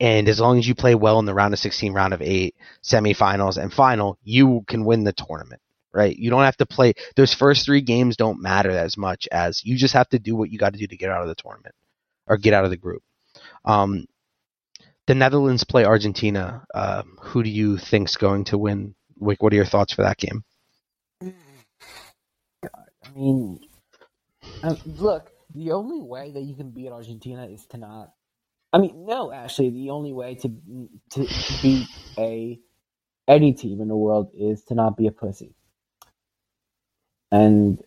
and as long as you play well in the round of 16, round of eight, semifinals, and final, you can win the tournament, right? You don't have to play. Those first three games don't matter as much as you just have to do what you got to do to get out of the tournament or get out of the group. Um, the Netherlands play Argentina. Uh, who do you think's going to win? Like, what are your thoughts for that game? I mean, uh, look, the only way that you can beat Argentina is to not I mean, no, actually, the only way to to beat a any team in the world is to not be a pussy. And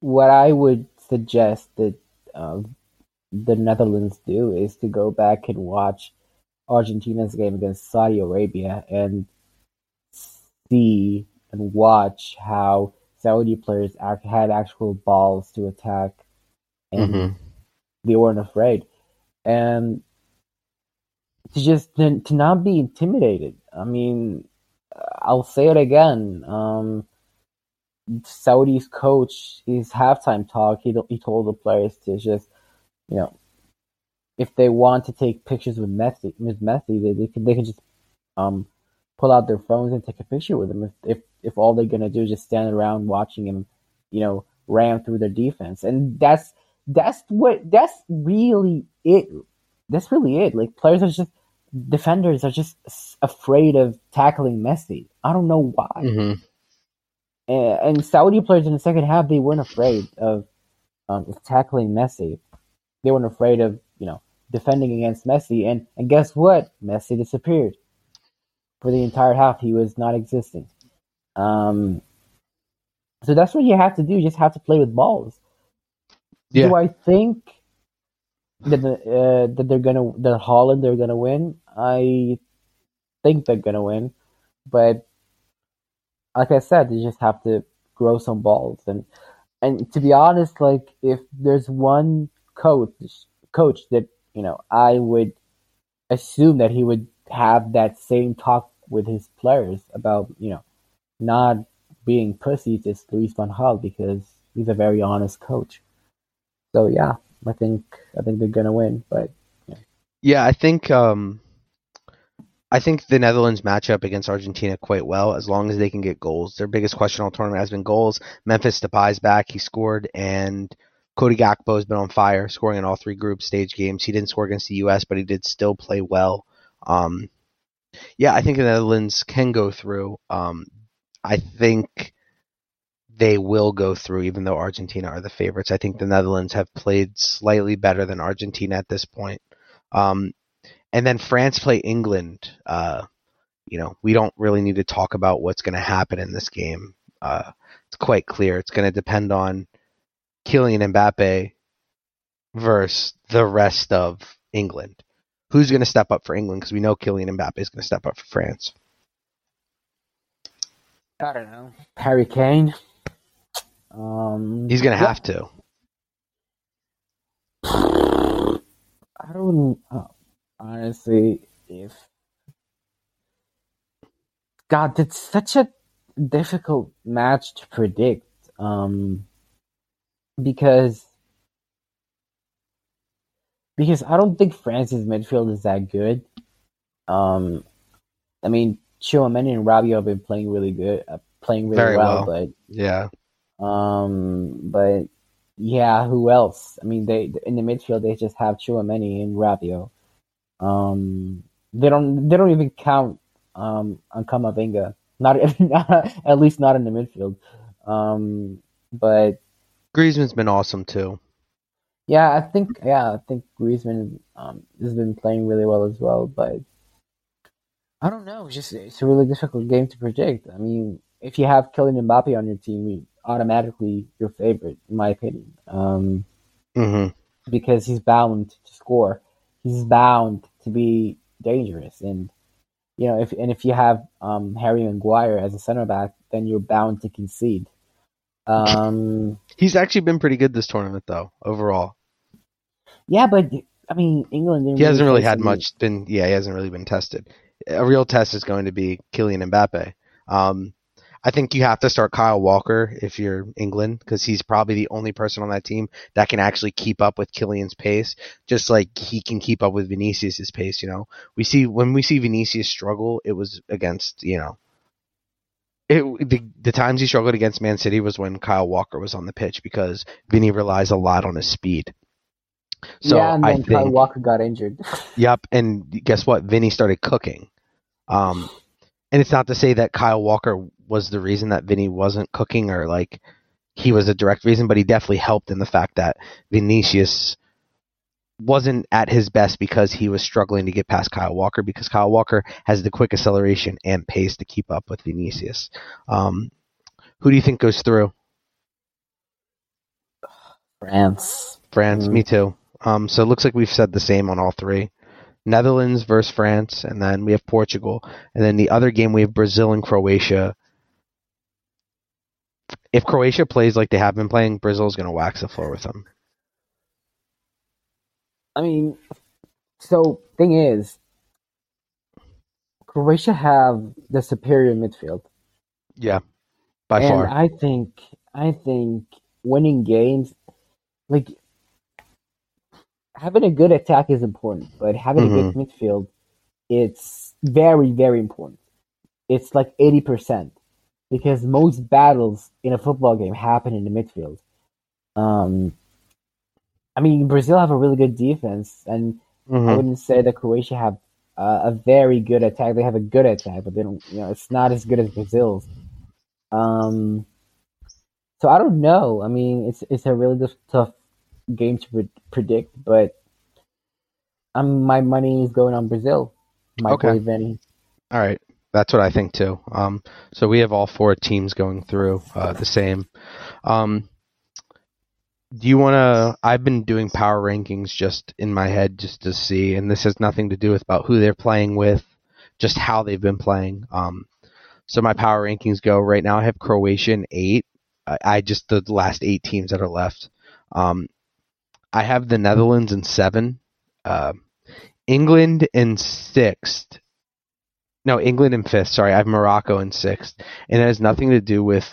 what I would suggest that uh, the Netherlands do is to go back and watch Argentina's game against Saudi Arabia and see and watch how Saudi players act, had actual balls to attack and mm-hmm. they weren't afraid. And to just to, to not be intimidated. I mean, I'll say it again. Um, Saudi's coach, his halftime talk, he he told the players to just, you know, if they want to take pictures with Messi, with Messi, they, they can they can just um pull out their phones and take a picture with him. If if if all they're gonna do is just stand around watching him, you know, ram through their defense, and that's that's what that's really it that's really it. Like players are just defenders are just afraid of tackling Messi. I don't know why. Mm-hmm. And, and, Saudi players in the second half they weren't afraid of, um, tackling Messi. They weren't afraid of you know defending against Messi. And and guess what? Messi disappeared for the entire half. He was not existent. Um, so that's what you have to do. You just have to play with balls. Yeah. Do I think that the, uh, that they're gonna that Holland they're gonna win? I think they're gonna win, but like I said, you just have to grow some balls and and to be honest, like if there's one coach coach that you know I would assume that he would have that same talk with his players about you know not being pussies is Luis Van Gaal because he's a very honest coach. So yeah, I think I think they're gonna win, but Yeah, I think um, I think the Netherlands match up against Argentina quite well as long as they can get goals. Their biggest question all tournament has been goals. Memphis Depay's back; he scored, and Cody Gakpo has been on fire, scoring in all three group stage games. He didn't score against the U.S., but he did still play well. Um, yeah, I think the Netherlands can go through. Um, I think they will go through, even though Argentina are the favorites. I think the Netherlands have played slightly better than Argentina at this point. Um, and then France play England. Uh, you know, we don't really need to talk about what's going to happen in this game. Uh, it's quite clear. It's going to depend on Kylian Mbappe versus the rest of England. Who's going to step up for England? Because we know Kylian Mbappe is going to step up for France. I don't know. Harry Kane. Um, He's going to yeah. have to. I don't uh, honestly if God, it's such a difficult match to predict. Um, because because I don't think France's midfield is that good. Um, I mean, Tchouameni and Rabiot have been playing really good, uh, playing really Very well, well. Yeah. but um, but yeah, who else? I mean, they in the midfield they just have Tchouameni and Rabiot. Um, they don't they don't even count um on Camavinga. Not, not at least not in the midfield. Um, but Griezmann's been awesome too. yeah, I think yeah, I think Griezmann um has been playing really well as well. But I don't know. It's just it's a really difficult game to predict. I mean, if you have Kylian Mbappe on your team, you automatically your favorite, in my opinion. Um, hmm because he's bound to score. He's bound to be dangerous, and you know if and if you have um, Harry Maguire as a center back, then you're bound to concede. Um, He's actually been pretty good this tournament though, overall. yeah, but I mean England. He hasn't really had much been yeah, he hasn't really been tested. A real test is going to be Kylian Mbappe. Um, I think you have to start Kyle Walker if you're England because he's probably the only person on that team that can actually keep up with Kylian's pace, just like he can keep up with Vinicius's pace. You know, we see when we see Vinicius struggle, it was against you know, it the the times he struggled against Man City was when Kyle Walker was on the pitch because Vinny relies a lot on his speed. So yeah, and I then think Kyle Walker got injured. Yep, and guess what? Vinny started cooking. Um, and it's not to say that Kyle Walker was the reason that Vinny wasn't cooking or like he was a direct reason, but he definitely helped in the fact that Vinicius wasn't at his best because he was struggling to get past Kyle Walker because Kyle Walker has the quick acceleration and pace to keep up with Vinicius. Um, who do you think goes through? France. France, Mm. me too. Um, so it looks like we've said the same on all three. Netherlands versus France, and then we have Portugal, and then the other game we have Brazil and Croatia. If Croatia plays like they have been playing, Brazil's going to wax the floor with them. I mean, so thing is, Croatia have the superior midfield. Yeah, by and far. I think I think winning games, like having a good attack is important, but having a good midfield, it's very very important. It's like eighty percent because most battles in a football game happen in the midfield. Um, I mean, Brazil have a really good defense, and I Mhm. wouldn't say that Croatia have uh, a very good attack. They have a good attack, but they don't. You know, it's not as good as Brazil's. Um, so I don't know. I mean, it's it's a really tough game to pre- predict, but um, my money is going on Brazil. My Okay. Vinny. All right, that's what I think too. Um, so we have all four teams going through uh, the same. Um, do you want to? I've been doing power rankings just in my head just to see, and this has nothing to do with about who they're playing with, just how they've been playing. Um, so my power rankings go right now. I have Croatia in eight. I, I just the last eight teams that are left. Um, I have the Netherlands in seven, uh, England in sixth. No, England in fifth. Sorry, I have Morocco in sixth, and it has nothing to do with.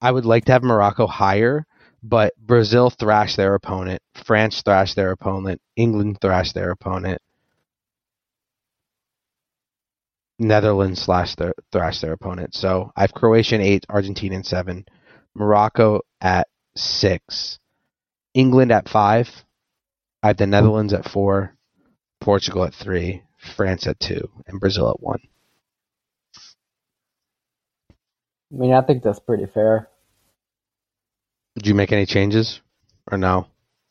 I would like to have Morocco higher, but Brazil thrashed their opponent, France thrashed their opponent, England thrashed their opponent, Netherlands slash thrashed their opponent. So I have Croatia in eight, Argentina in seven, Morocco at six, England at five. I have the Netherlands at four, Portugal at three, France at two, and Brazil at one. I mean, I think that's pretty fair. Did you make any changes or no?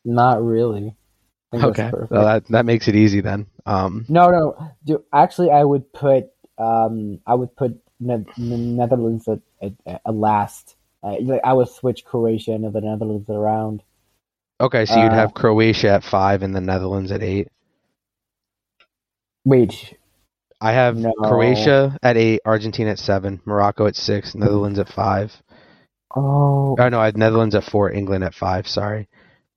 Not really. I think that's Okay, well that that makes it easy then. Um, No, no. Do, actually, I would put um, I would put ne- the Netherlands at, at, at last. Uh, I would switch Croatia and the Netherlands around. Okay, so you'd Uh, have Croatia at five and the Netherlands at eight. Wait, I have No. Croatia at eight, Argentina at seven, Morocco at six, Netherlands at five. oh, Oh no, I have Netherlands at four, England at five. Sorry,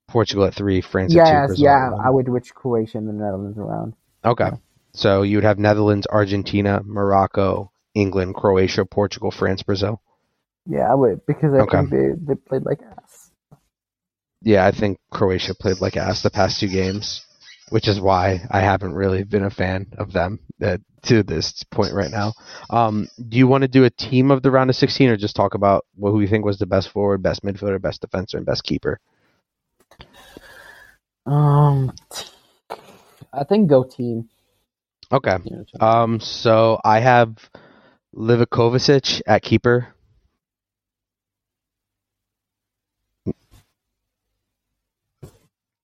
Portugal at three, France at two, yes, yeah. I would switch Croatia and the Netherlands around. Okay, so you would have Netherlands, Argentina, Morocco, England, Croatia, Portugal, France, Brazil. Yeah, I would because I Okay. think they, they played like ass. Yeah, I think Croatia played like ass the past two games, which is why I haven't really been a fan of them uh, to this point right now. Um, do you want to do a team of the round of 16 or just talk about what who you think was the best forward, best midfielder, best defender, and best keeper? Um, I think go team. Okay. Um, so I have Livakovic at keeper.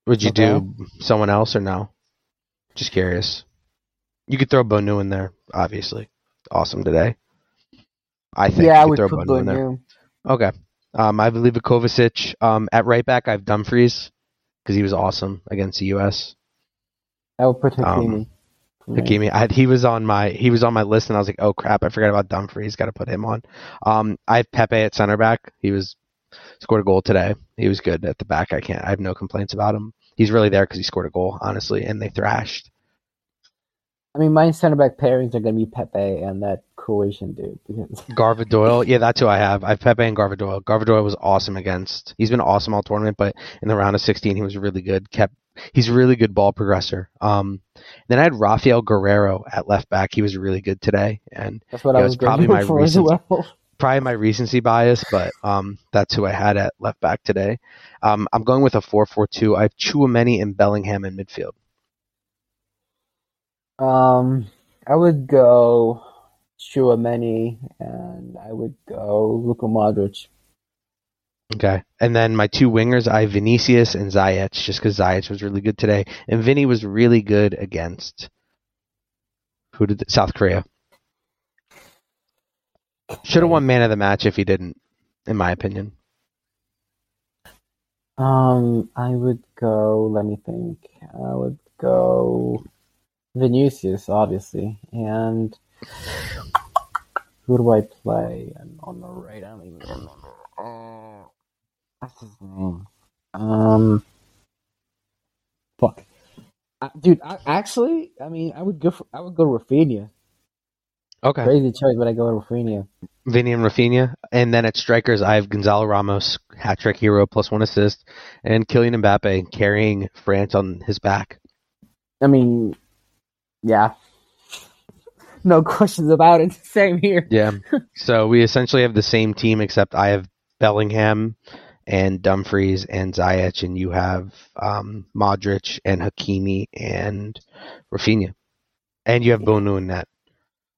Would you do someone else or no? Just curious. You could throw Bounou in there, obviously. Awesome today. I think yeah, I would throw put Bounou in there. Okay. Um, I believe Kovacic. Um, at right back, I have Dumfries because he was awesome against the U.S. I would put Um, Hakimi. me. Hakimi. I he was on my he was on my list, and I was like, oh crap, I forgot about Dumfries. Got to put him on. Um, I have Pepe at center back. He was scored a goal today. He was good at the back. I can't. I have no complaints about him. He's really there because he scored a goal, honestly, and they thrashed. I mean, my center back pairings are going to be Pepe and that Croatian dude because Gvardiol, yeah, that's who I have. I have Pepe and Gvardiol. Gvardiol was awesome against. He's been awesome all tournament, but in the round of 16, he was really good. Kept. He's a really good ball progressor. Um, then I had Rafael Guerreiro at left back. He was really good today, and that's what I was probably my as well. Probably my recency bias, but um, that's who I had at left back today. Um, I'm going with a 4-4-2. I have Tchouameni and Bellingham in midfield. Um, I would go Tchouameni and I would go Luka Modric. Okay. And then my two wingers, I have Vinicius and Ziyech, just because Ziyech was really good today. And Vinny was really good against who did South Korea. Should have won man of the match if he didn't, in my opinion. Um, I would go. Let me think. I would go Vinicius, obviously, and who do I play on- on the right? I don't even remember. Uh, what's his name? Um, fuck, uh, dude. I, actually, I mean, I would go. For, I would go Rafinha. Okay. Crazy choice, but I go with Rafinha. Vinny and Rafinha. And then at strikers, I have Gonçalo Ramos, hat trick hero, plus one assist, and Kylian Mbappe carrying France on his back. I mean, yeah. No questions about it. Same here. Yeah. so we essentially have the same team, except I have Bellingham and Dumfries and Ziyech, and you have um, Modric and Hakimi and Rafinha, and you have Bounou in net.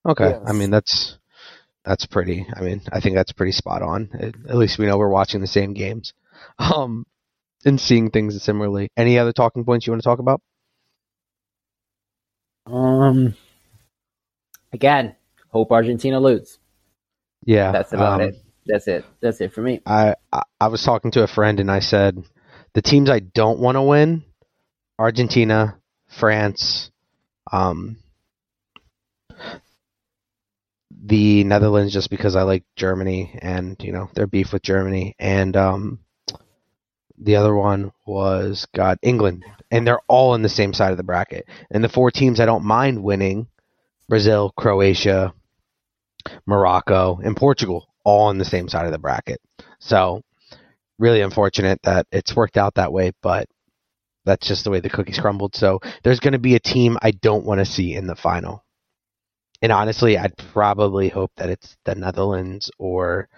Okay, I mean that's that's pretty. I mean I think that's pretty spot on. At, at least we know we're watching the same games, um, and seeing things similarly. Any other talking points you want to talk about? Um. Again, hope Argentina lose. Yeah, That's about um, it. That's it. That's it for me. I, I I was talking to a friend and I said the teams I don't want to win: Argentina, France, um, the Netherlands, just because I like Germany and you know their beef with Germany, and um, the other one was God England, and they're all in the same side of the bracket. And the four teams I don't mind winning: Brazil, Croatia, Morocco, and Portugal, all on the same side of the bracket. So really unfortunate that it's worked out that way, but that's just the way the cookies crumbled. So there's going to be a team I don't want to see in the final. And honestly, I'd probably hope that it's the Netherlands or,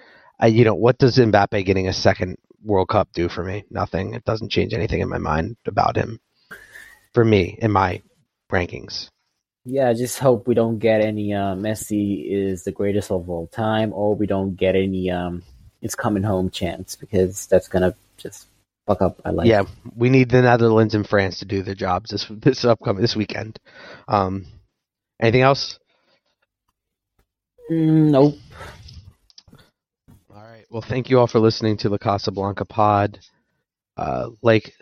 uh, you know, what does Mbappe getting a second World Cup do for me? Nothing. It doesn't change anything in my mind about him. For me, in my rankings. Yeah, I just hope we don't get any uh, Messi is the greatest of all time, or we don't get any um, it's coming home chance because that's gonna just fuck up my life. Yeah, we need the Netherlands and France to do their jobs this this upcoming this weekend. Um, anything else? Mm, nope. All right. Well, thank you all for listening to the Casablanca Pod. Uh, like,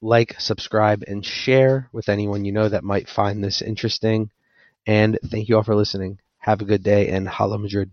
like, subscribe, and share with anyone you know that might find this interesting. And thank you all for listening. Have a good day and Hala Madrid.